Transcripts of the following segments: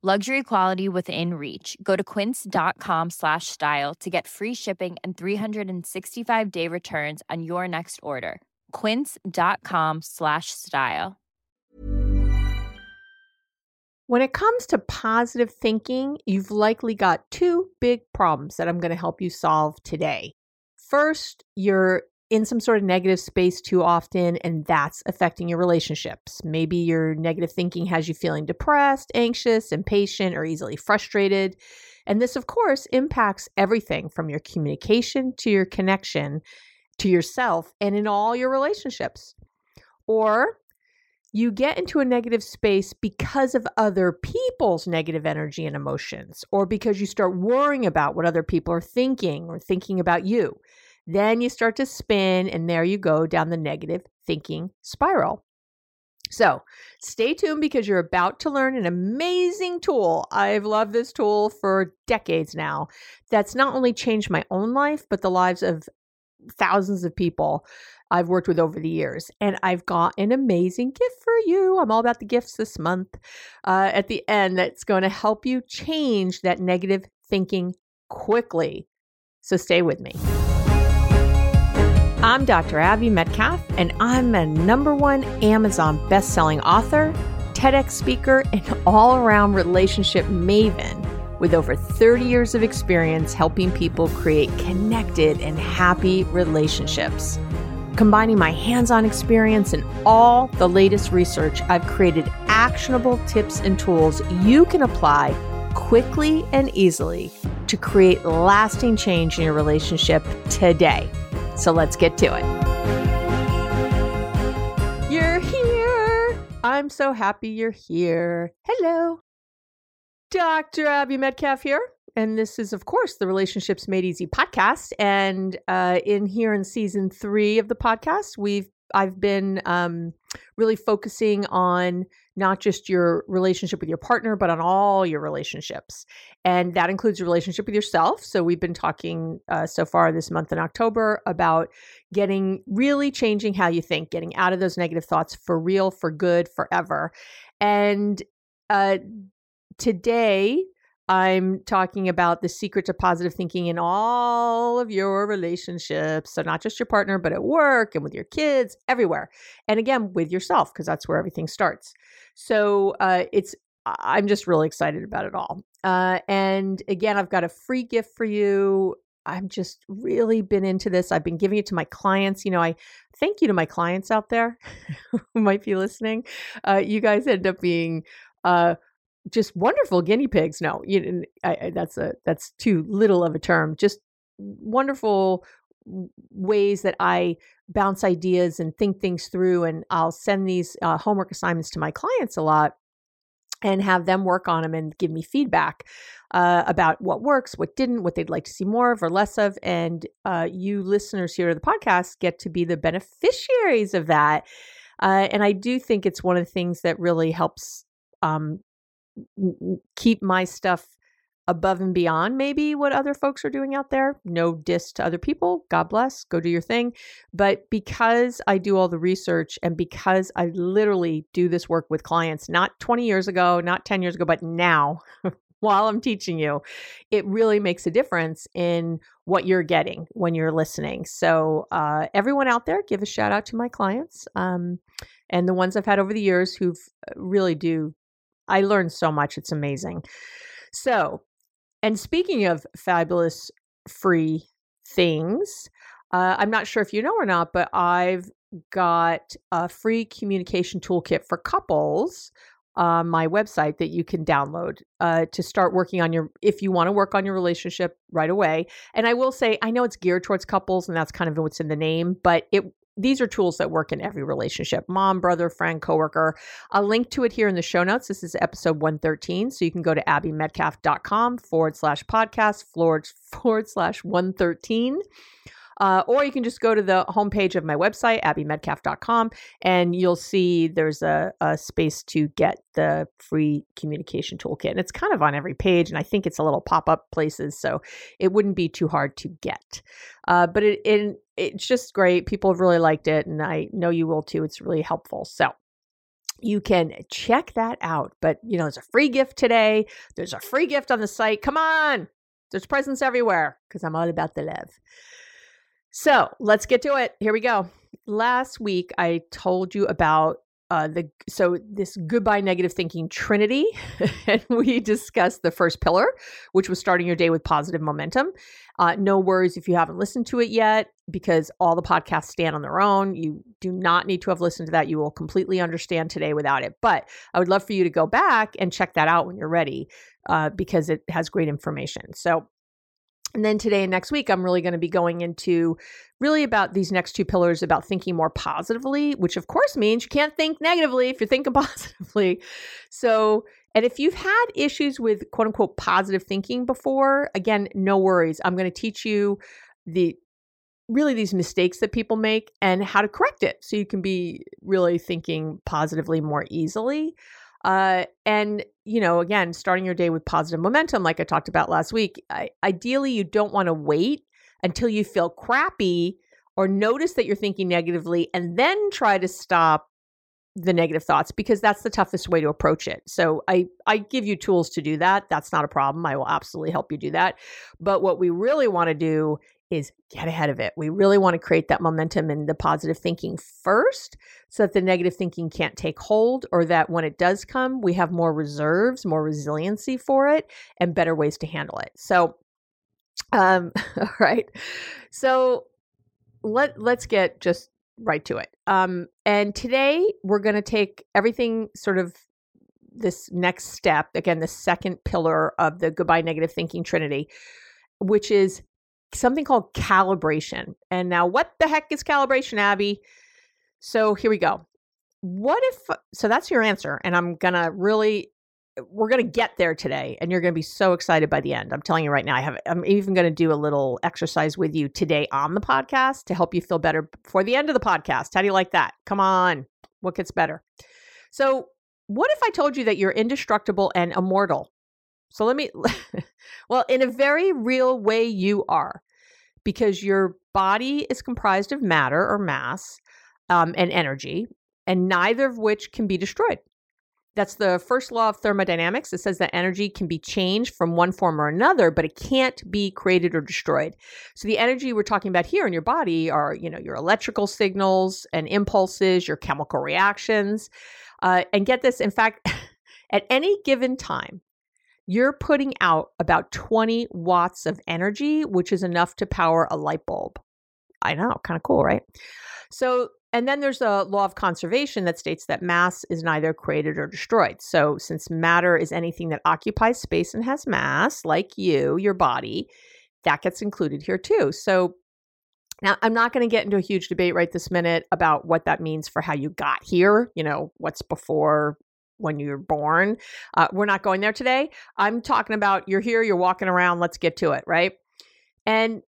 Luxury quality within reach. Go to quince.com slash style to get free shipping and 365 day returns on your next order. Quince.com slash style. When it comes to positive thinking, you've likely got two big problems that I'm going to help you solve today. First, you're in some sort of negative space too often, and that's affecting your relationships. Maybe your negative thinking has you feeling depressed, anxious, impatient, or easily frustrated. And this, of course, impacts everything from your communication to your connection to yourself and in all your relationships. Or you get into a negative space because of other people's negative energy and emotions, or because you start worrying about what other people are thinking or thinking about you. Then you start to spin, and there you go down the negative thinking spiral. So stay tuned because you're about to learn an amazing tool. I've loved this tool for decades now. That's not only changed my own life, but the lives of thousands of people I've worked with over the years. And I've got an amazing gift for you. I'm all about the gifts this month uh, at the end that's going to help you change that negative thinking quickly. So stay with me. I'm Dr. Abby Medcalf, and I'm a number one Amazon best-selling author, TEDx speaker, and all-around relationship maven with over 30 years of experience helping people create connected and happy relationships. Combining my hands on experience and all the latest research, I've created actionable tips and tools you can apply quickly and easily to create lasting change in your relationship today. So let's get to it. You're here. I'm so happy you're here. Hello. Dr. Abby Medcalf here. And this is, of course, the Relationships Made Easy podcast. And uh, in here in season three of the podcast, we've I've been um, really focusing on not just your relationship with your partner, but on all your relationships. And that includes your relationship with yourself. So, we've been talking uh, so far this month in October about getting really changing how you think, getting out of those negative thoughts for real, for good, forever. And uh, today, I'm talking about the secret to positive thinking in all of your relationships. So, not just your partner, but at work and with your kids, everywhere. And again, with yourself, because that's where everything starts. So, uh, it's, I'm just really excited about it all. Uh, and again, I've got a free gift for you. I've just really been into this. I've been giving it to my clients. You know, I thank you to my clients out there who might be listening. Uh, you guys end up being uh, just wonderful guinea pigs. No, you, I, I, that's a that's too little of a term. Just wonderful ways that I bounce ideas and think things through, and I'll send these uh, homework assignments to my clients a lot and have them work on them and give me feedback uh, about what works, what didn't, what they'd like to see more of or less of. And uh, you listeners here to the podcast get to be the beneficiaries of that. Uh, and I do think it's one of the things that really helps um, keep my stuff above and beyond maybe what other folks are doing out there. No diss to other people. God bless. Go do your thing. But because I do all the research and because I literally do this work with clients, not 20 years ago, not 10 years ago, but now, while I'm teaching you, it really makes a difference in what you're getting when you're listening. So, uh, everyone out there, give a shout out to my clients um, and the ones I've had over the years who've uh, really do. I learned so much. It's amazing. So, and speaking of fabulous free things, uh, I'm not sure if you know or not, but I've got a free communication toolkit for couples on my website that you can download uh, to start working on your if you want to work on your relationship right away. And i will say i know it's geared towards couples and that's kind of what's in the name but it these are tools that work in every relationship mom brother friend coworker. I'll link to it here in the show notes. This is episode 113 so you can go to abbymedcalf.com forward slash podcast forward slash 113 uh, or you can just go to the homepage of my website, abbymedcalf.com, and you'll see there's a, a space to get the free communication toolkit. And it's kind of on every page, and I think it's a little pop up places, so it wouldn't be too hard to get. Uh, but it, it it's just great. People have really liked it, and I know you will too. It's really helpful. So you can check that out. But you know, there's a free gift today. There's a free gift on the site. Come on. There's presents everywhere because I'm all about the love. So let's get to it. Here we go. Last week, I told you about uh, the so this goodbye negative thinking trinity, and we discussed the first pillar, which was starting your day with positive momentum. Uh, no worries if you haven't listened to it yet, because all the podcasts stand on their own. You do not need to have listened to that. You will completely understand today without it. But I would love for you to go back and check that out when you're ready, uh, because it has great information. So and then today and next week, I'm really going to be going into really about these next two pillars about thinking more positively, which of course means you can't think negatively if you're thinking positively. So, and if you've had issues with quote unquote positive thinking before, again, no worries. I'm going to teach you the really these mistakes that people make and how to correct it so you can be really thinking positively more easily. Uh, and, you know, again, starting your day with positive momentum, like I talked about last week, I, ideally, you don't want to wait until you feel crappy or notice that you're thinking negatively and then try to stop the negative thoughts because that's the toughest way to approach it. So I I give you tools to do that. That's not a problem. I will absolutely help you do that. But what we really want to do is get ahead of it. We really want to create that momentum and the positive thinking first so that the negative thinking can't take hold or that when it does come, we have more reserves, more resiliency for it and better ways to handle it. So um all right. So let let's get just right to it. Um and today we're going to take everything sort of this next step, again the second pillar of the goodbye negative thinking trinity, which is something called calibration. And now, what the heck is calibration, Abby? So here we go. What if, so that's your answer. And I'm going to really, we're going to get there today and you're going to be so excited by the end. I'm telling you right now, I have, I'm even going to do a little exercise with you today on the podcast to help you feel better before the end of the podcast. How do you like that? Come on. What gets better? So, what if I told you that you're indestructible and immortal? So let me, well, in a very real way, you are, because your body is comprised of matter or mass um, and energy, and neither of which can be destroyed. That's the first law of thermodynamics. It says that energy can be changed from one form or another, but it can't be created or destroyed. So the energy we're talking about here in your body are, you know, your electrical signals and impulses, your chemical reactions. Uh, and get this, in fact, at any given time, you're putting out about 20 watts of energy, which is enough to power a light bulb. I know, kind of cool, right? So, and then there's a law of conservation that states that mass is neither created or destroyed. So, since matter is anything that occupies space and has mass, like you, your body, that gets included here too. So, now, I'm not going to get into a huge debate right this minute about what that means for how you got here. You know, what's before when you're born. Uh, we're not going there today. I'm talking about you're here, you're walking around, let's get to it, right? And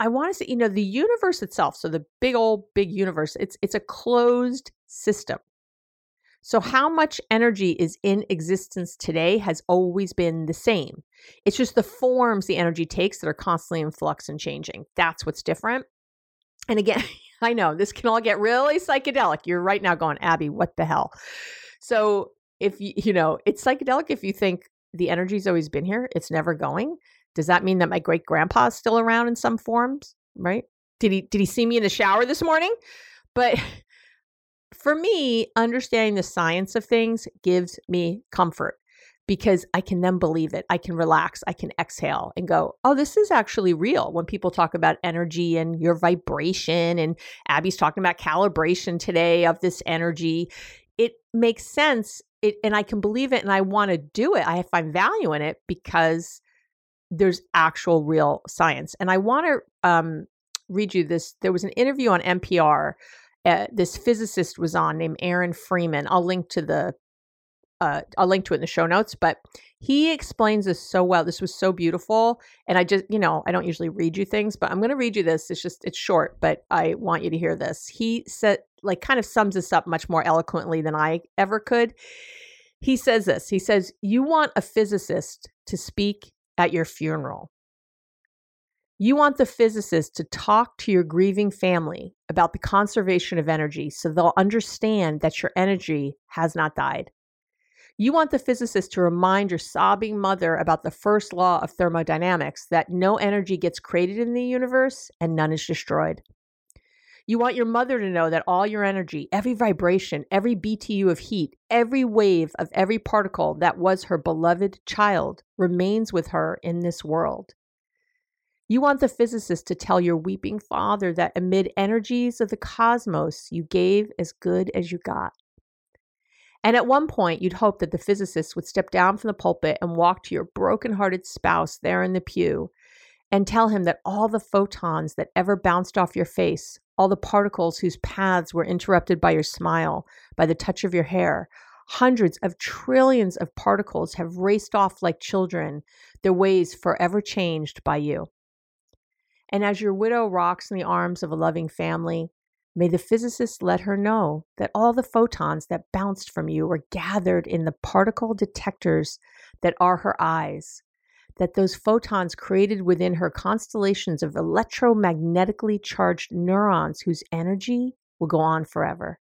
I want to say, you know, the universe itself, so the big old big universe, it's it's a closed system. So, how much energy is in existence today has always been the same. It's just the forms the energy takes that are constantly in flux and changing. That's what's different. And again, I know this can all get really psychedelic. You're right now going, Abby, what the hell? So, if you, you know, it's psychedelic if you think the energy's always been here, it's never going. Does that mean that my great grandpa is still around in some forms? Right? Did he did he see me in the shower this morning? But for me, understanding the science of things gives me comfort because I can then believe it. I can relax. I can exhale and go, oh, this is actually real. When people talk about energy and your vibration, and Abby's talking about calibration today of this energy, it makes sense. It, and I can believe it and I want to do it. I find value in it because there's actual real science. And I want to um, read you this. There was an interview on NPR uh, this physicist was on named Aaron Freeman. I'll link to the uh, I'll link to it in the show notes, but he explains this so well. This was so beautiful. And I just, you know, I don't usually read you things, but I'm going to read you this. It's just, it's short, but I want you to hear this. He said, like, kind of sums this up much more eloquently than I ever could. He says this He says, You want a physicist to speak at your funeral. You want the physicist to talk to your grieving family about the conservation of energy so they'll understand that your energy has not died. You want the physicist to remind your sobbing mother about the first law of thermodynamics that no energy gets created in the universe and none is destroyed. You want your mother to know that all your energy, every vibration, every BTU of heat, every wave of every particle that was her beloved child remains with her in this world. You want the physicist to tell your weeping father that amid energies of the cosmos, you gave as good as you got. And at one point, you'd hope that the physicist would step down from the pulpit and walk to your broken-hearted spouse there in the pew and tell him that all the photons that ever bounced off your face, all the particles whose paths were interrupted by your smile, by the touch of your hair, hundreds of trillions of particles have raced off like children, their ways forever changed by you. And as your widow rocks in the arms of a loving family, may the physicist let her know that all the photons that bounced from you were gathered in the particle detectors that are her eyes, that those photons created within her constellations of electromagnetically charged neurons whose energy will go on forever.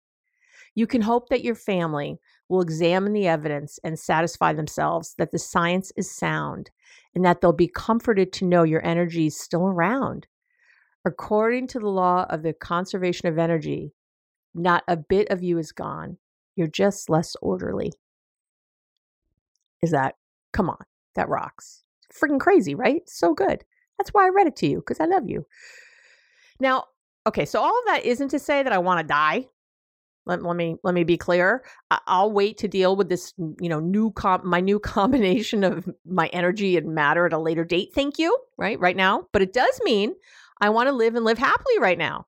You can hope that your family will examine the evidence and satisfy themselves that the science is sound and that they'll be comforted to know your energy is still around. According to the law of the conservation of energy, not a bit of you is gone. You're just less orderly. Is that, come on, that rocks. Freaking crazy, right? So good. That's why I read it to you, because I love you. Now, okay, so all of that isn't to say that I want to die. Let, let me let me be clear. I, will wait to deal with this, you know, new comp my new combination of my energy and matter at a later date. Thank you. Right, right now. But it does mean I want to live and live happily right now.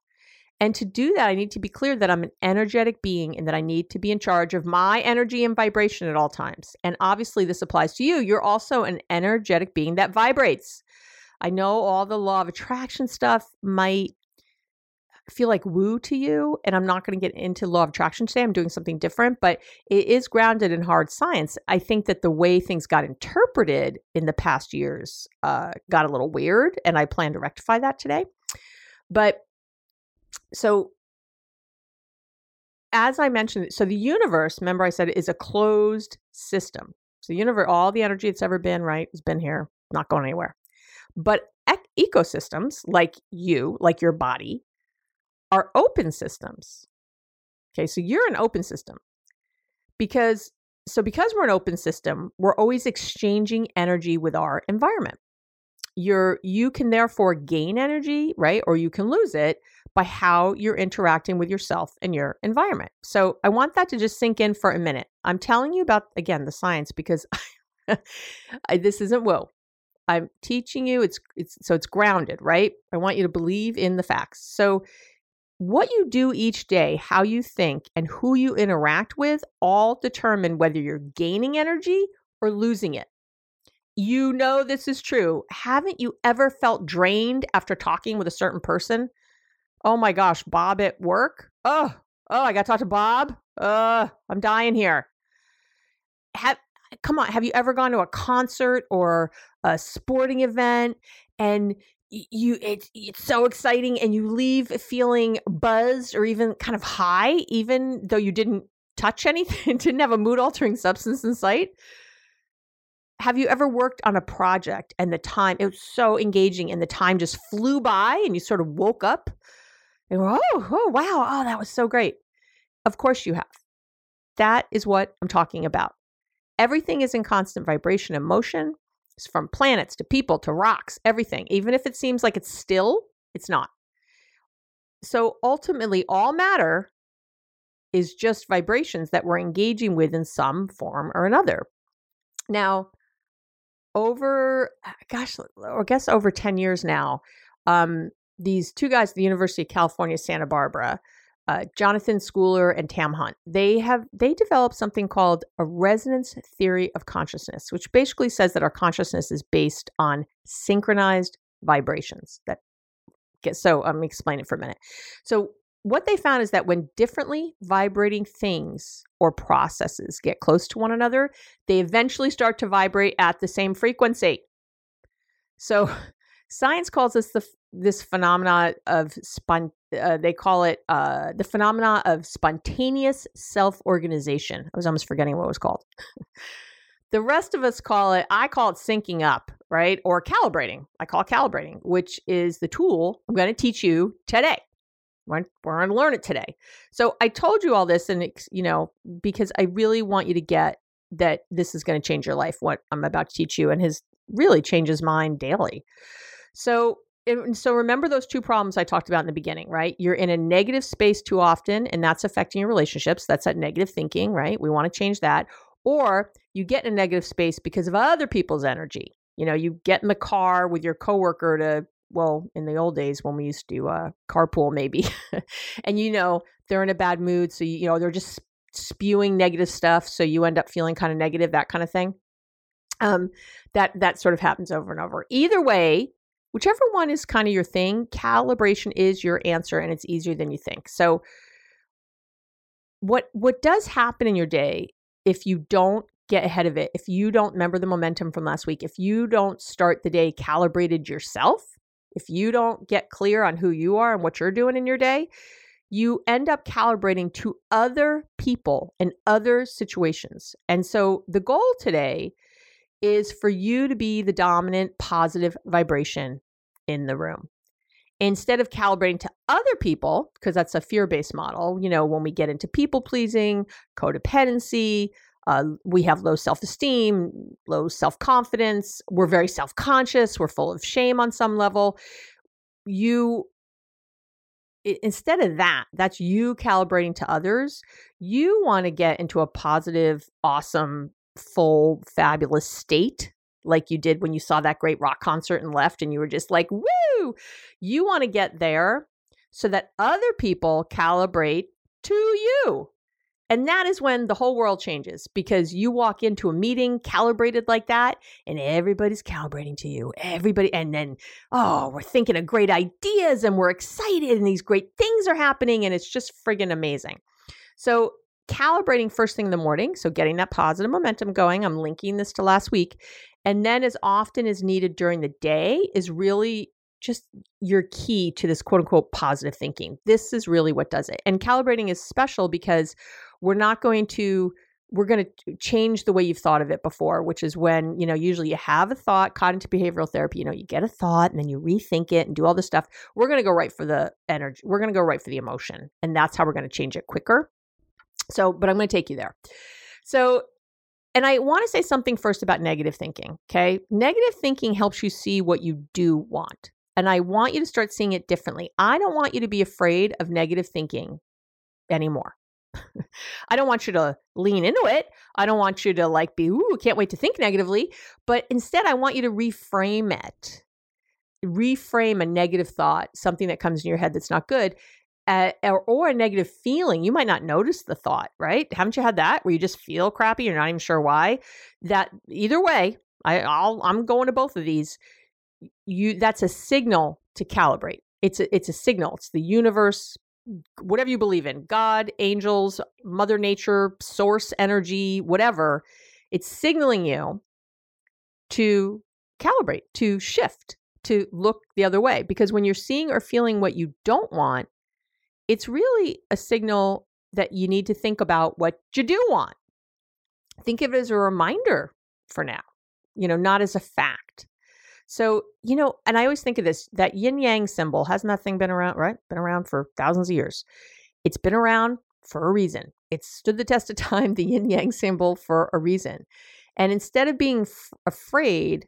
And to do that, I need to be clear that I'm an energetic being and that I need to be in charge of my energy and vibration at all times. And obviously, this applies to you. You're also an energetic being that vibrates. I know all the law of attraction stuff might feel like woo to you and i'm not going to get into law of attraction today i'm doing something different but it is grounded in hard science i think that the way things got interpreted in the past years uh, got a little weird and i plan to rectify that today but so as i mentioned so the universe remember i said is a closed system so the universe all the energy that's ever been right has been here not going anywhere but ec- ecosystems like you like your body are open systems. Okay, so you're an open system because so because we're an open system, we're always exchanging energy with our environment. You're you can therefore gain energy, right? Or you can lose it by how you're interacting with yourself and your environment. So I want that to just sink in for a minute. I'm telling you about again the science because I, this isn't whoa. I'm teaching you it's it's so it's grounded, right? I want you to believe in the facts. So what you do each day, how you think, and who you interact with all determine whether you're gaining energy or losing it. You know this is true. Haven't you ever felt drained after talking with a certain person? Oh my gosh, Bob at work? Oh, oh, I got to talk to Bob. uh, I'm dying here. Have come on, have you ever gone to a concert or a sporting event and you it's it's so exciting and you leave feeling buzzed or even kind of high even though you didn't touch anything didn't have a mood altering substance in sight have you ever worked on a project and the time it was so engaging and the time just flew by and you sort of woke up and oh, oh wow oh that was so great of course you have that is what i'm talking about everything is in constant vibration and motion It's from planets to people to rocks, everything. Even if it seems like it's still, it's not. So ultimately, all matter is just vibrations that we're engaging with in some form or another. Now, over, gosh, I guess over 10 years now, um, these two guys at the University of California, Santa Barbara, uh, Jonathan Schooler and Tam Hunt. They have they developed something called a resonance theory of consciousness, which basically says that our consciousness is based on synchronized vibrations. That get so um, explain it for a minute. So what they found is that when differently vibrating things or processes get close to one another, they eventually start to vibrate at the same frequency. So science calls this the this phenomena of spon- uh, they call it uh, the phenomena of spontaneous self-organization. I was almost forgetting what it was called. the rest of us call it I call it syncing up, right? Or calibrating. I call calibrating, which is the tool I'm going to teach you today. We're, we're going to learn it today. So I told you all this and you know because I really want you to get that this is going to change your life what I'm about to teach you and has really changes mine daily. So and so remember those two problems I talked about in the beginning, right? You're in a negative space too often, and that's affecting your relationships. That's that negative thinking, right? We want to change that. Or you get in a negative space because of other people's energy. You know, you get in the car with your coworker to, well, in the old days when we used to uh, carpool, maybe, and you know they're in a bad mood, so you, you know they're just spewing negative stuff, so you end up feeling kind of negative, that kind of thing. Um, that that sort of happens over and over. Either way, whichever one is kind of your thing, calibration is your answer and it's easier than you think. So what what does happen in your day if you don't get ahead of it, if you don't remember the momentum from last week, if you don't start the day calibrated yourself, if you don't get clear on who you are and what you're doing in your day, you end up calibrating to other people and other situations. And so the goal today is for you to be the dominant positive vibration in the room. Instead of calibrating to other people, because that's a fear based model, you know, when we get into people pleasing, codependency, uh, we have low self esteem, low self confidence, we're very self conscious, we're full of shame on some level. You instead of that, that's you calibrating to others. You want to get into a positive, awesome, full, fabulous state like you did when you saw that great rock concert and left and you were just like, woo! You want to get there so that other people calibrate to you. And that is when the whole world changes because you walk into a meeting calibrated like that and everybody's calibrating to you. Everybody, and then, oh, we're thinking of great ideas and we're excited and these great things are happening and it's just friggin' amazing. So calibrating first thing in the morning. So, getting that positive momentum going. I'm linking this to last week. And then, as often as needed during the day, is really just your key to this quote unquote positive thinking. This is really what does it. And calibrating is special because we're not going to we're going to change the way you've thought of it before which is when you know usually you have a thought cognitive behavioral therapy you know you get a thought and then you rethink it and do all this stuff we're going to go right for the energy we're going to go right for the emotion and that's how we're going to change it quicker so, but I'm going to take you there. So, and I want to say something first about negative thinking. Okay. Negative thinking helps you see what you do want. And I want you to start seeing it differently. I don't want you to be afraid of negative thinking anymore. I don't want you to lean into it. I don't want you to like be, ooh, can't wait to think negatively. But instead, I want you to reframe it. Reframe a negative thought, something that comes in your head that's not good, or, or, a negative feeling, you might not notice the thought, right? Haven't you had that where you just feel crappy? You're not even sure why. That either way, I, I'll, I'm going to both of these. You that's a signal to calibrate. It's a, it's a signal. It's the universe whatever you believe in God, angels, Mother Nature, source energy, whatever it's signaling you to calibrate, to shift, to look the other way. Because when you're seeing or feeling what you don't want, it's really a signal that you need to think about what you do want. Think of it as a reminder for now, you know, not as a fact. So, you know, and I always think of this that yin yang symbol hasn't that thing been around, right? Been around for thousands of years. It's been around for a reason. It stood the test of time, the yin yang symbol, for a reason. And instead of being f- afraid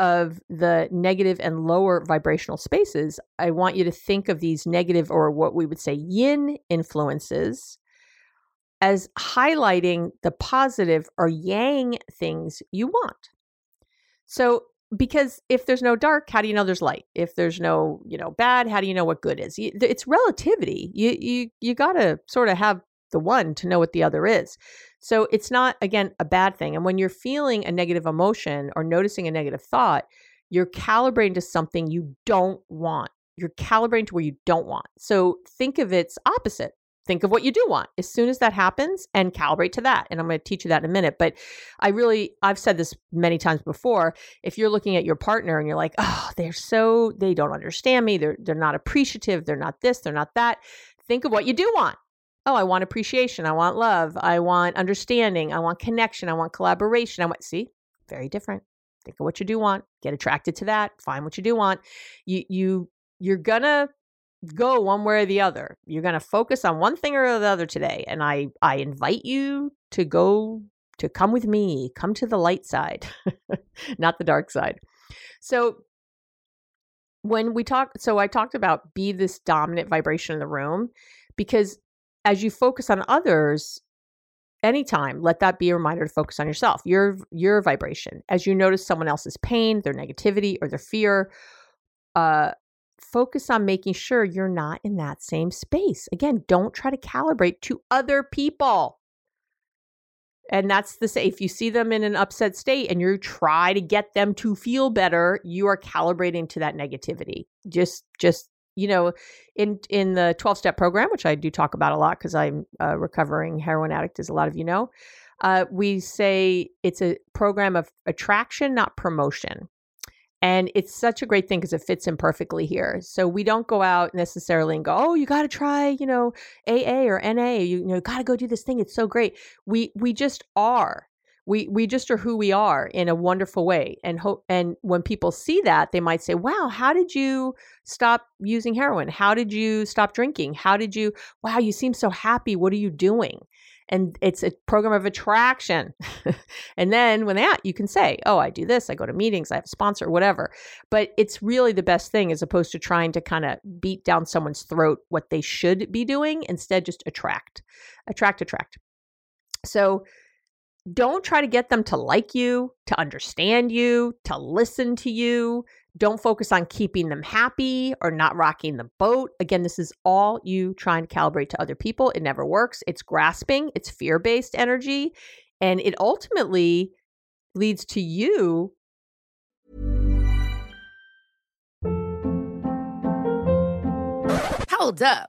of the negative and lower vibrational spaces, I want you to think of these negative or what we would say yin influences as highlighting the positive or yang things you want. So, because if there's no dark, how do you know there's light? If there's no, you know, bad, how do you know what good is? It's relativity. You you you got to sort of have the one to know what the other is. So it's not, again, a bad thing. And when you're feeling a negative emotion or noticing a negative thought, you're calibrating to something you don't want. You're calibrating to where you don't want. So think of its opposite. Think of what you do want as soon as that happens and calibrate to that. And I'm going to teach you that in a minute. But I really, I've said this many times before. If you're looking at your partner and you're like, oh, they're so, they don't understand me. They're, they're not appreciative. They're not this, they're not that. Think of what you do want oh, I want appreciation. I want love. I want understanding. I want connection. I want collaboration. I want, see, very different. Think of what you do want. Get attracted to that. Find what you do want. You, you, you're gonna go one way or the other. You're gonna focus on one thing or the other today. And I, I invite you to go to come with me. Come to the light side, not the dark side. So when we talk, so I talked about be this dominant vibration in the room because as you focus on others anytime let that be a reminder to focus on yourself your your vibration. As you notice someone else's pain their negativity or their fear uh focus on making sure you're not in that same space. Again don't try to calibrate to other people. And that's the say if you see them in an upset state and you try to get them to feel better you are calibrating to that negativity. Just just you know, in in the 12 step program, which I do talk about a lot because I'm a recovering heroin addict, as a lot of you know, uh, we say it's a program of attraction, not promotion. And it's such a great thing because it fits in perfectly here. So we don't go out necessarily and go, oh, you got to try, you know, AA or NA. You, you know, got to go do this thing. It's so great. We we just are we we just are who we are in a wonderful way and hope and when people see that they might say wow how did you stop using heroin? How did you stop drinking? How did you wow you seem so happy. What are you doing? And it's a program of attraction. And then when that you can say oh i do this i go to meetings i have a sponsor whatever. But it's really the best thing as opposed to trying to kind of beat down someone's throat what they should be doing. Instead just attract attract attract. So don't try to get them to like you, to understand you, to listen to you. Don't focus on keeping them happy or not rocking the boat. Again, this is all you trying to calibrate to other people. It never works. It's grasping, it's fear based energy, and it ultimately leads to you. Hold up.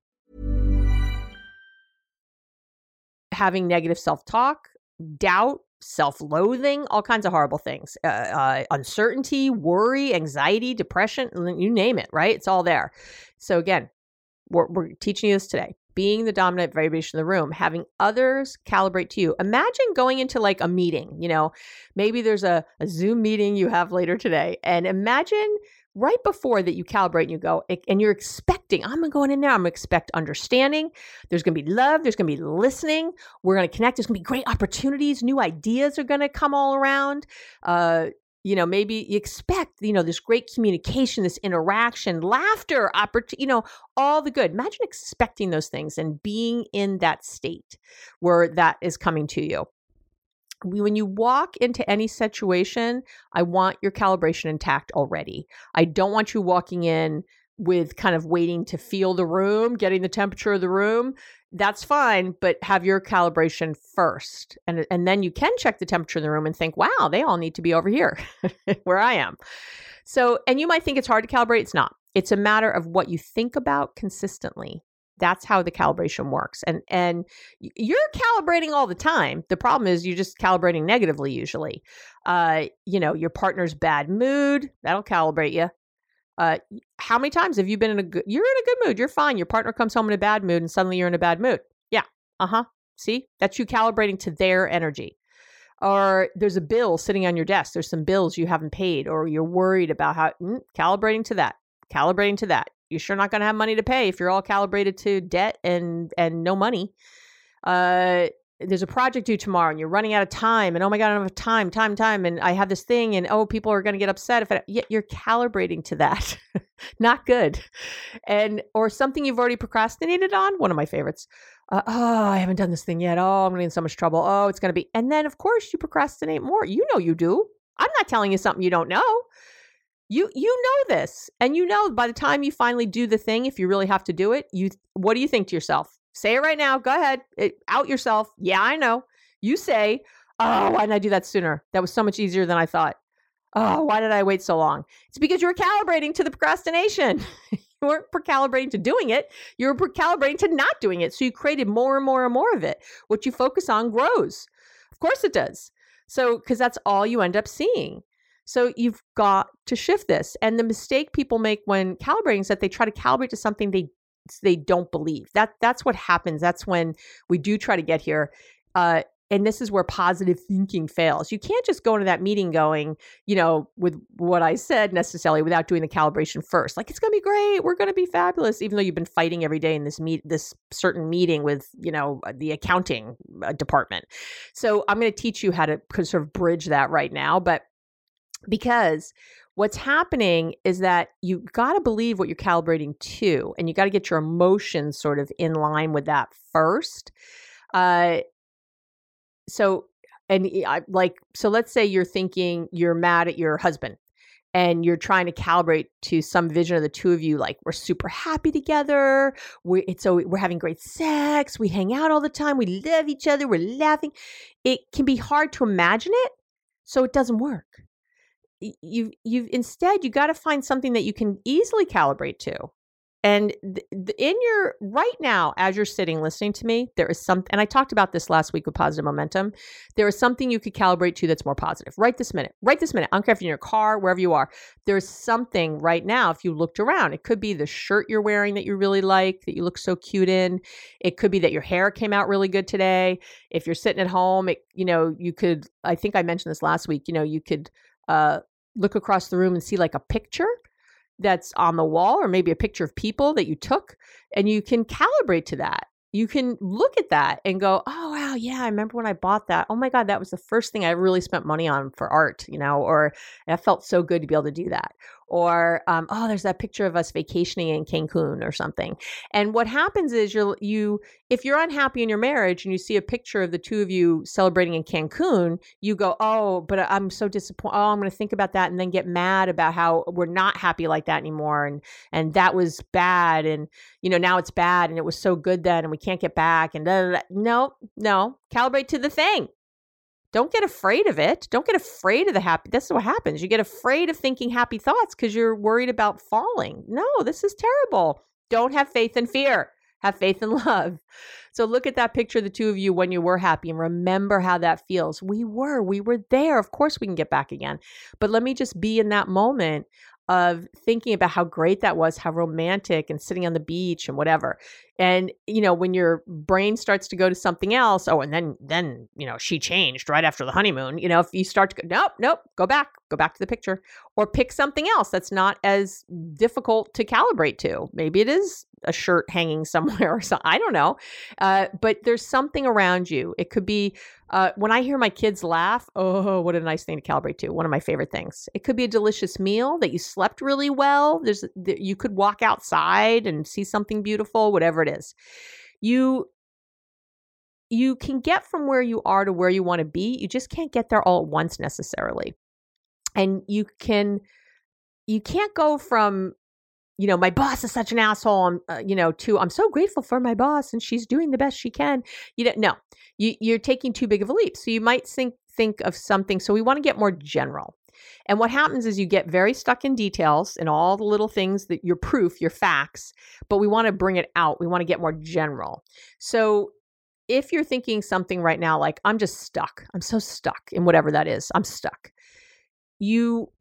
Having negative self talk, doubt, self loathing, all kinds of horrible things, uh, uh, uncertainty, worry, anxiety, depression, you name it, right? It's all there. So, again, we're, we're teaching you this today. being the dominant vibration in the room, having others calibrate to you. Imagine going into like a meeting, you know, maybe there's a, a Zoom meeting you have later today, and imagine right before that you calibrate and you go and you're expecting i'm going in there i'm expect understanding. There's going to be love there's going to be listening. We're going to connect there's going to be great opportunities new ideas are going to come all around. Uh, you know maybe you expect you know this great communication this interaction laughter opportunity you know all the good. Imagine expecting those things and being in that state where that is coming to you when you walk into any situation, I want your calibration intact already. I don't want you walking in with kind of waiting to feel the room, getting the temperature of the room. That's fine, but have your calibration first. And and then you can check the temperature of the room and think, "Wow, they all need to be over here where I am." So, and you might think it's hard to calibrate, it's not. It's a matter of what you think about consistently that's how the calibration works and and you're calibrating all the time. The problem is you're just calibrating negatively usually. Uh you know your partner's bad mood that'll calibrate you uh how many times have you been in a good you're in a good mood you're fine your partner comes home in a bad mood and suddenly you're in a bad mood. Yeah uh-huh see? That's you calibrating to their energy. Or there's a bill sitting on your desk there's some bills you haven't paid or you're worried about how mm, calibrating to that calibrating to that you're sure not going to have money to pay if you're all calibrated to debt and and no money. Uh, there's a project due tomorrow and you're running out of time and oh my god i don't have time time time and i have this thing and oh people are going to get upset if yet you're calibrating to that. Not good. And or something you've already procrastinated on one of my favorites uh, oh i haven't done this thing yet. Oh i'm going to be in so much trouble. Oh it's going to be and then of course you procrastinate more. You know you do. I'm not telling you something you don't know you you know this and you know by the time you finally do the thing if you really have to do it you what do you think to yourself? Say it right now go ahead it, out yourself yeah i know. You say oh why didn't i do that sooner? That was so much easier than i thought. Oh why did i wait so long? It's because you were calibrating to the procrastination. You weren't calibrating to doing it you were calibrating to not doing it so you created more and more and more of it. What you focus on grows. Of course it does. So because that's all you end up seeing so you've got to shift this. And the mistake people make when calibrating is that they try to calibrate to something they they don't believe. That that's what happens. That's when we do try to get here. Uh, and this is where positive thinking fails. You can't just go into that meeting going, you know, with what I said necessarily without doing the calibration first. Like it's going to be great, we're going to be fabulous, even though you've been fighting every day in this meet this certain meeting with, you know, the accounting uh, department. So I'm going to teach you how to sort of bridge that right now, but because what's happening is that you got to believe what you're calibrating to and you got to get your emotions sort of in line with that first uh so and I, like so let's say you're thinking you're mad at your husband and you're trying to calibrate to some vision of the two of you like we're super happy together we it's so we're having great sex we hang out all the time we love each other we're laughing. It can be hard to imagine it so it doesn't work you you've instead you got to find something that you can easily calibrate to. And th- th- in your right now as you're sitting listening to me there is some and i talked about this last week with positive momentum there is something you could calibrate to that's more positive. Right this minute right this minute i don't care if you're in your car wherever you are there's something right now if you looked around it could be the shirt you're wearing that you really like that you look so cute in it could be that your hair came out really good today if you're sitting at home it you know you could i think i mentioned this last week you know you could uh look across the room and see like a picture that's on the wall or maybe a picture of people that you took and you can calibrate to that you can look at that and go, oh, wow, yeah, I remember when I bought that. Oh my God, that was the first thing I really spent money on for art, you know, or it felt so good to be able to do that. Or, um, oh, there's that picture of us vacationing in Cancun or something. And what happens is you're, you, if you're unhappy in your marriage and you see a picture of the two of you celebrating in Cancun, you go, oh, but I'm so disappointed. Oh, I'm going to think about that and then get mad about how we're not happy like that anymore. And, and that was bad. And, you know, now it's bad and it was so good then and we can't get back and no, no, calibrate to the thing. Don't get afraid of it. Don't get afraid of the happy. This is what happens. You get afraid of thinking happy thoughts because you're worried about falling. No, this is terrible. Don't have faith in fear. Have faith in love. So look at that picture of the two of you when you were happy and remember how that feels. We were, we were there. Of course, we can get back again. But let me just be in that moment of thinking about how great that was, how romantic and sitting on the beach and whatever. And you know, when your brain starts to go to something else, oh, and then then you know she changed right after the honeymoon. You know, if you start to go, nope, nope, go back, go back to the picture, or pick something else that's not as difficult to calibrate to. Maybe it is a shirt hanging somewhere or something. I don't know. Uh, but there's something around you. It could be uh, when I hear my kids laugh, oh, what a nice thing to calibrate to. One of my favorite things. It could be a delicious meal that you slept really well. There's you could walk outside and see something beautiful, whatever it is. You you can get from where you are to where you want to be. You just can't get there all at once necessarily. And you can you can't go from you know, my boss is such an asshole. I'm, uh, you know, to I'm so grateful for my boss and she's doing the best she can. You know, no, you, you're taking too big of a leap. So you might think think of something. So we want to get more general. And what happens is you get very stuck in details and all the little things that your proof, your facts, but we want to bring it out. We want to get more general. So if you're thinking something right now like I'm just stuck, I'm so stuck in whatever that is, I'm stuck. You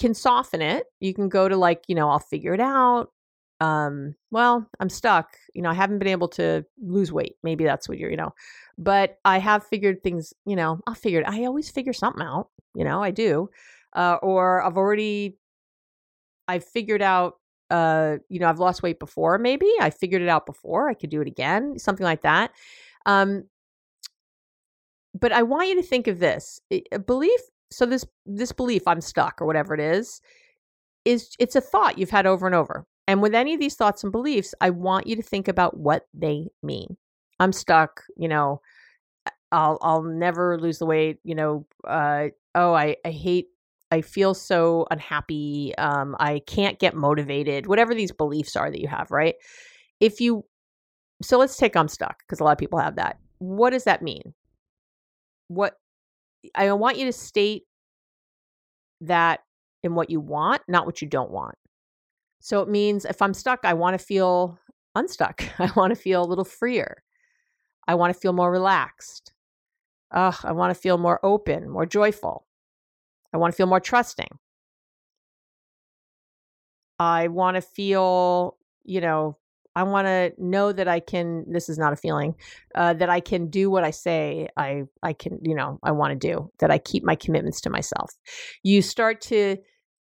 can soften it. You can go to like, you know, I'll figure it out. Um, well, I'm stuck. You know, I haven't been able to lose weight. Maybe that's what you're, you know, but I have figured things, you know, I'll figure it. I always figure something out, you know, I do. Uh, or I've already, I've figured out, uh, you know, I've lost weight before. Maybe I figured it out before. I could do it again, something like that. Um, but I want you to think of this a belief so this this belief i'm stuck or whatever it is is it's a thought you've had over and over. And with any of these thoughts and beliefs i want you to think about what they mean. I'm stuck you know i'll i'll never lose the weight you know uh oh i i hate i feel so unhappy um i can't get motivated whatever these beliefs are that you have right? If you so let's take i'm stuck because a lot of people have that. What does that mean? What I want you to state that in what you want, not what you don't want. So it means if I'm stuck, I want to feel unstuck. I want to feel a little freer. I want to feel more relaxed. Ugh, I want to feel more open, more joyful. I want to feel more trusting. I want to feel, you know, I want to know that I can. This is not a feeling uh, that I can do what I say. I I can. You know, I want to do that. I keep my commitments to myself. You start to.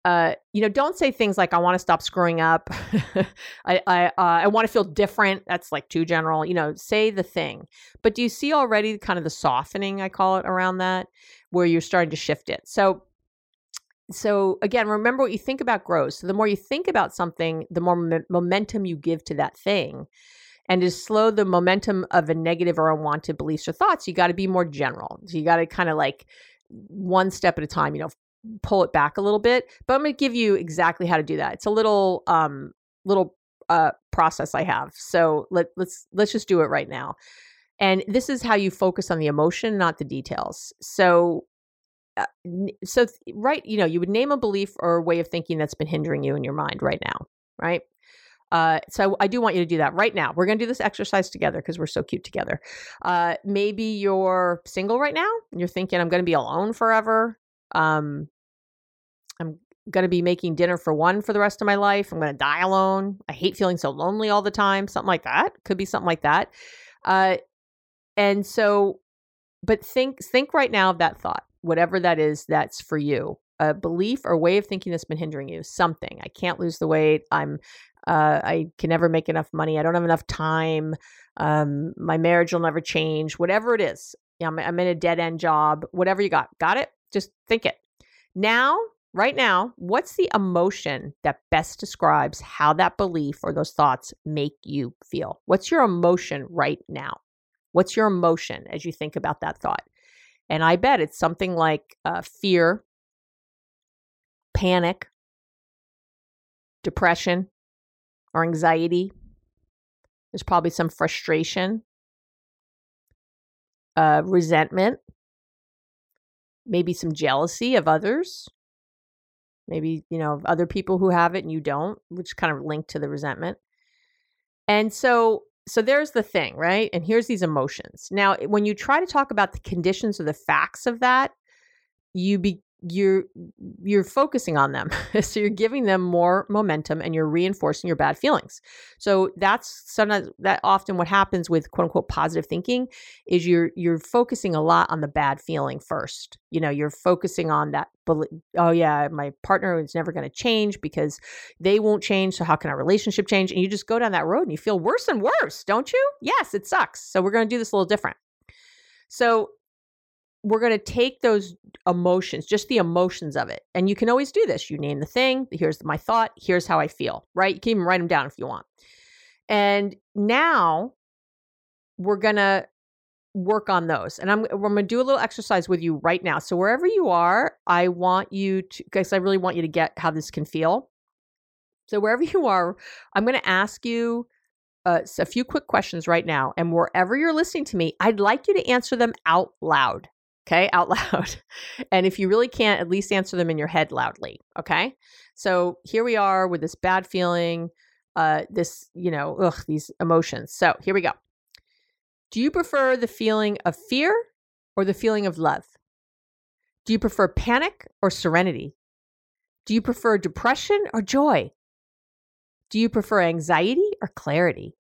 Uh, you know, don't say things like "I want to stop screwing up." I I uh, I want to feel different. That's like too general. You know, say the thing. But do you see already kind of the softening I call it around that, where you're starting to shift it? So so again remember what you think about grows so the more you think about something the more momentum you give to that thing. And to slow the momentum of a negative or unwanted beliefs or thoughts you got to be more general. So you got to kind of like one step at a time you know pull it back a little bit. But i'm going to give you exactly how to do that. It's a little um little uh process i have. So let, let's let's just do it right now. And this is how you focus on the emotion not the details. So so right you know you would name a belief or a way of thinking that's been hindering you in your mind right now right uh, so I do want you to do that right now. We're going to do this exercise together because we're so cute together. Uh, maybe you're single right now. And you're thinking, I'm going to be alone forever. Um, I'm going to be making dinner for one for the rest of my life. I'm going to die alone. I hate feeling so lonely all the time. Something like that. Could be something like that. Uh, and so, but think think right now of that thought whatever that is that's for you a belief or way of thinking that's been hindering you something i can't lose the weight i'm uh, i can never make enough money i don't have enough time um, my marriage will never change whatever it is I'm, I'm in a dead end job whatever you got got it? Just think it. Now right now what's the emotion that best describes how that belief or those thoughts make you feel? What's your emotion right now? What's your emotion as you think about that thought and I bet it's something like uh, fear, panic, depression, or anxiety. There's probably some frustration, uh, resentment, maybe some jealousy of others. Maybe, you know, other people who have it and you don't, which kind of linked to the resentment. And so so there's the thing, right? And here's these emotions. Now, when you try to talk about the conditions or the facts of that, you be you're you're focusing on them. So you're giving them more momentum and you're reinforcing your bad feelings. So that's sometimes that often what happens with quote unquote positive thinking is you're you're focusing a lot on the bad feeling first. You know you're focusing on that oh yeah my partner is never going to change because they won't change so how can our relationship change? And you just go down that road and you feel worse and worse don't you? Yes it sucks. So we're going to do this a little different. So we're going to take those emotions, just the emotions of it. And you can always do this. You name the thing. Here's my thought. Here's how I feel, right? You can even write them down if you want. And now we're going to work on those. And I'm, I'm going to do a little exercise with you right now. So wherever you are, I want you to, because I really want you to get how this can feel. So wherever you are, I'm going to ask you uh, a few quick questions right now. And wherever you're listening to me, I'd like you to answer them out loud okay, out loud. and if you really can't, at least answer them in your head loudly, okay? So here we are with this bad feeling, uh, this, you know, ugh, these emotions. So here we go. Do you prefer the feeling of fear or the feeling of love? Do you prefer panic or serenity? Do you prefer depression or joy? Do you prefer anxiety or clarity?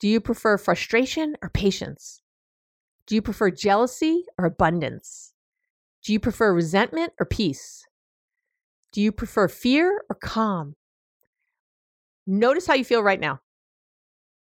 Do you prefer frustration or patience? Do you prefer jealousy or abundance? Do you prefer resentment or peace? Do you prefer fear or calm? Notice how you feel right now.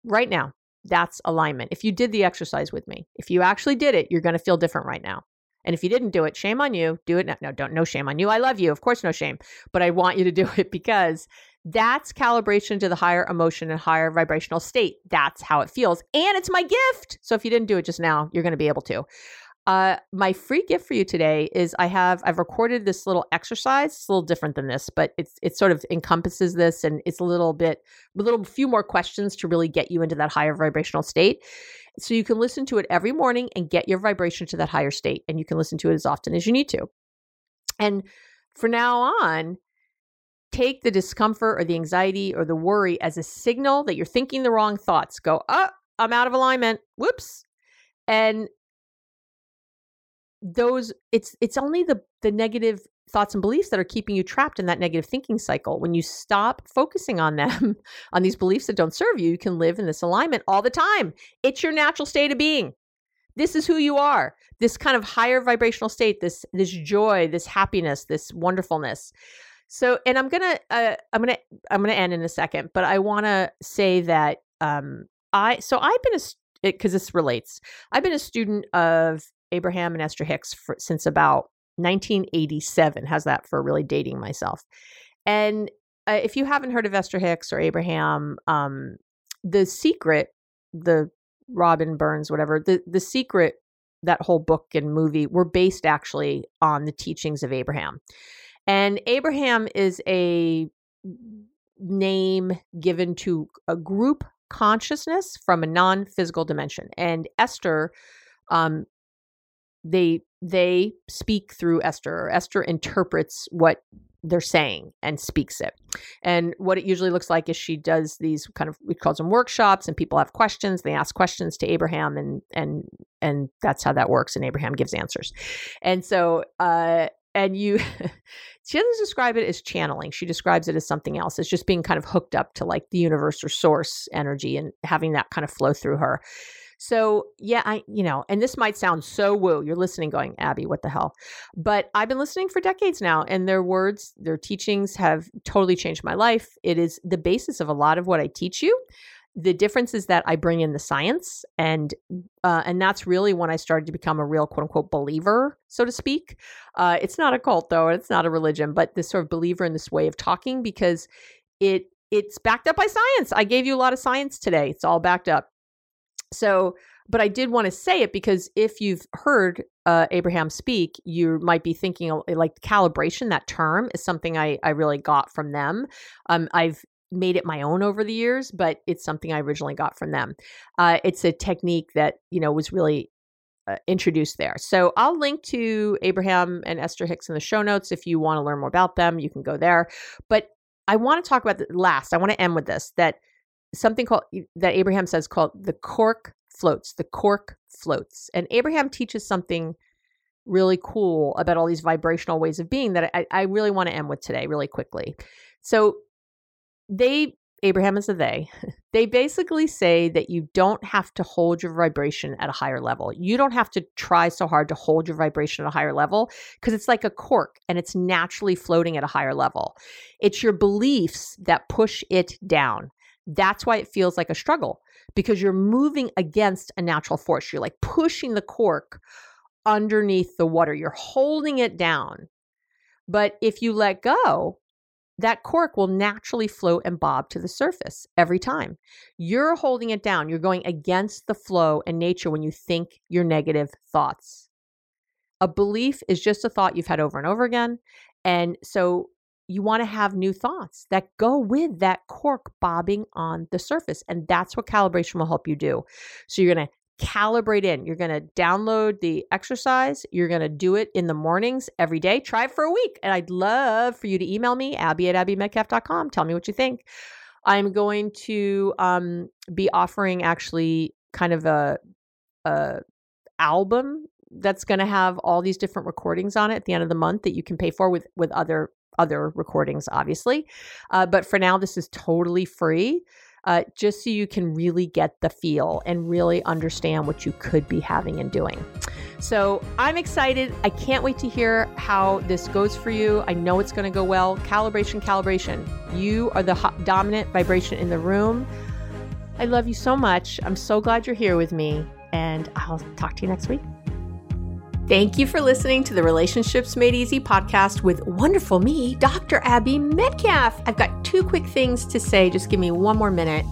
Right now, that's alignment. If you did the exercise with me, if you actually did it, you're going to feel different right now. And if you didn't do it, shame on you. Do it now. No, don't, no shame on you. I love you. Of course, no shame. But I want you to do it because that's calibration to the higher emotion and higher vibrational state. That's how it feels. And it's my gift. So if you didn't do it just now, you're going to be able to. Uh, my free gift for you today is I have I've recorded this little exercise. It's a little different than this, but it's it sort of encompasses this, and it's a little bit a little few more questions to really get you into that higher vibrational state. So you can listen to it every morning and get your vibration to that higher state, and you can listen to it as often as you need to. And for now on, take the discomfort or the anxiety or the worry as a signal that you're thinking the wrong thoughts. Go, oh, I'm out of alignment. Whoops. And those it's it's only the the negative thoughts and beliefs that are keeping you trapped in that negative thinking cycle. When you stop focusing on them, on these beliefs that don't serve you, you can live in this alignment all the time. It's your natural state of being. This is who you are. This kind of higher vibrational state, this this joy, this happiness, this wonderfulness. So, and I'm gonna, uh, I'm gonna, I'm gonna end in a second, but I want to say that um, I, so I've been a, because this relates. I've been a student of Abraham and Esther Hicks for, since about 1987. How's that for really dating myself? And uh, if you haven't heard of Esther Hicks or Abraham, um, the secret, the Robin Burns, whatever, the the secret, that whole book and movie were based actually on the teachings of Abraham. And Abraham is a name given to a group consciousness from a non-physical dimension. And Esther, um, they they speak through Esther. Esther interprets what they're saying and speaks it. And what it usually looks like is she does these kind of we call them workshops and people have questions. They ask questions to Abraham and and and that's how that works. And Abraham gives answers. And so uh and you she doesn't describe it as channeling she describes it as something else it's just being kind of hooked up to like the universe or source energy and having that kind of flow through her. So yeah i you know and this might sound so woo you're listening going abby what the hell? But i've been listening for decades now and their words their teachings have totally changed my life. It is the basis of a lot of what i teach you the difference is that I bring in the science, and uh, and that's really when I started to become a real quote unquote believer, so to speak. Uh, it's not a cult though; it's not a religion, but this sort of believer in this way of talking because it it's backed up by science. I gave you a lot of science today; it's all backed up. So, but I did want to say it because if you've heard uh, Abraham speak, you might be thinking like calibration. That term is something I I really got from them. Um, I've made it my own over the years, but it's something I originally got from them. Uh, it's a technique that you know was really uh, introduced there. So I'll link to Abraham and Esther Hicks in the show notes if you want to learn more about them. You can go there. But I want to talk about the last. I want to end with this that something called that Abraham says called the cork floats. The cork floats, and Abraham teaches something really cool about all these vibrational ways of being that I, I really want to end with today, really quickly. So they Abraham is a they. They basically say that you don't have to hold your vibration at a higher level. You don't have to try so hard to hold your vibration at a higher level because it's like a cork and it's naturally floating at a higher level. It's your beliefs that push it down. That's why it feels like a struggle because you're moving against a natural force. You're like pushing the cork underneath the water, you're holding it down. But if you let go, that cork will naturally float and bob to the surface every time. You're holding it down. You're going against the flow and nature when you think your negative thoughts. A belief is just a thought you've had over and over again. And so you want to have new thoughts that go with that cork bobbing on the surface. And that's what calibration will help you do. So you're going to calibrate in. You're going to download the exercise. You're going to do it in the mornings every day. Try it for a week. And I'd love for you to email me, abby at abbymedcalf.com. Tell me what you think. I'm going to um, be offering actually kind of a, a album that's going to have all these different recordings on it at the end of the month that you can pay for with with other other recordings obviously uh, but for now this is totally free uh, just so you can really get the feel and really understand what you could be having and doing. So I'm excited. I can't wait to hear how this goes for you. I know it's going to go well. Calibration, calibration. You are the dominant vibration in the room. I love you so much. I'm so glad you're here with me, and I'll talk to you next week. Thank you for listening to the Relationships Made Easy podcast with wonderful me, Dr. Abby Medcalf. I've got two quick things to say. Just give me one more minute.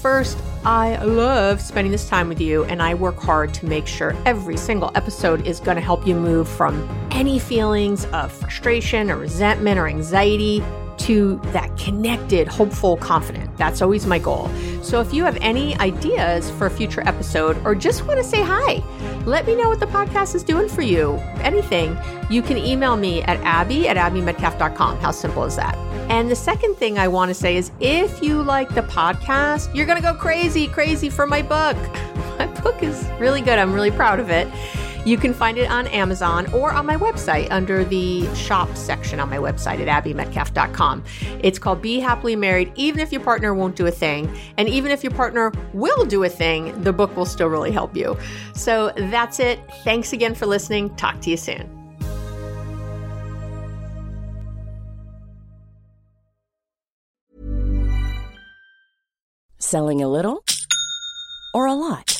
First, I love spending this time with you, and I work hard to make sure every single episode is going to help you move from any feelings of frustration or resentment or anxiety to that connected, hopeful, confident. That's always my goal. So if you have any ideas for a future episode or just want to say hi, let me know what the podcast is doing for you. Anything, you can email me at abby at abbymedcalf.com. How simple is that? And the second thing I want to say is if you like the podcast, you're going to go crazy, crazy for my book. My book is really good. I'm really proud of it. You can find it on Amazon or on my website under the shop section on my website at abbymedcalf.com. It's called Be Happily Married, even if your partner won't do a thing. And even if your partner will do a thing, the book will still really help you. So that's it. Thanks again for listening. Talk to you soon. Selling a little or a lot?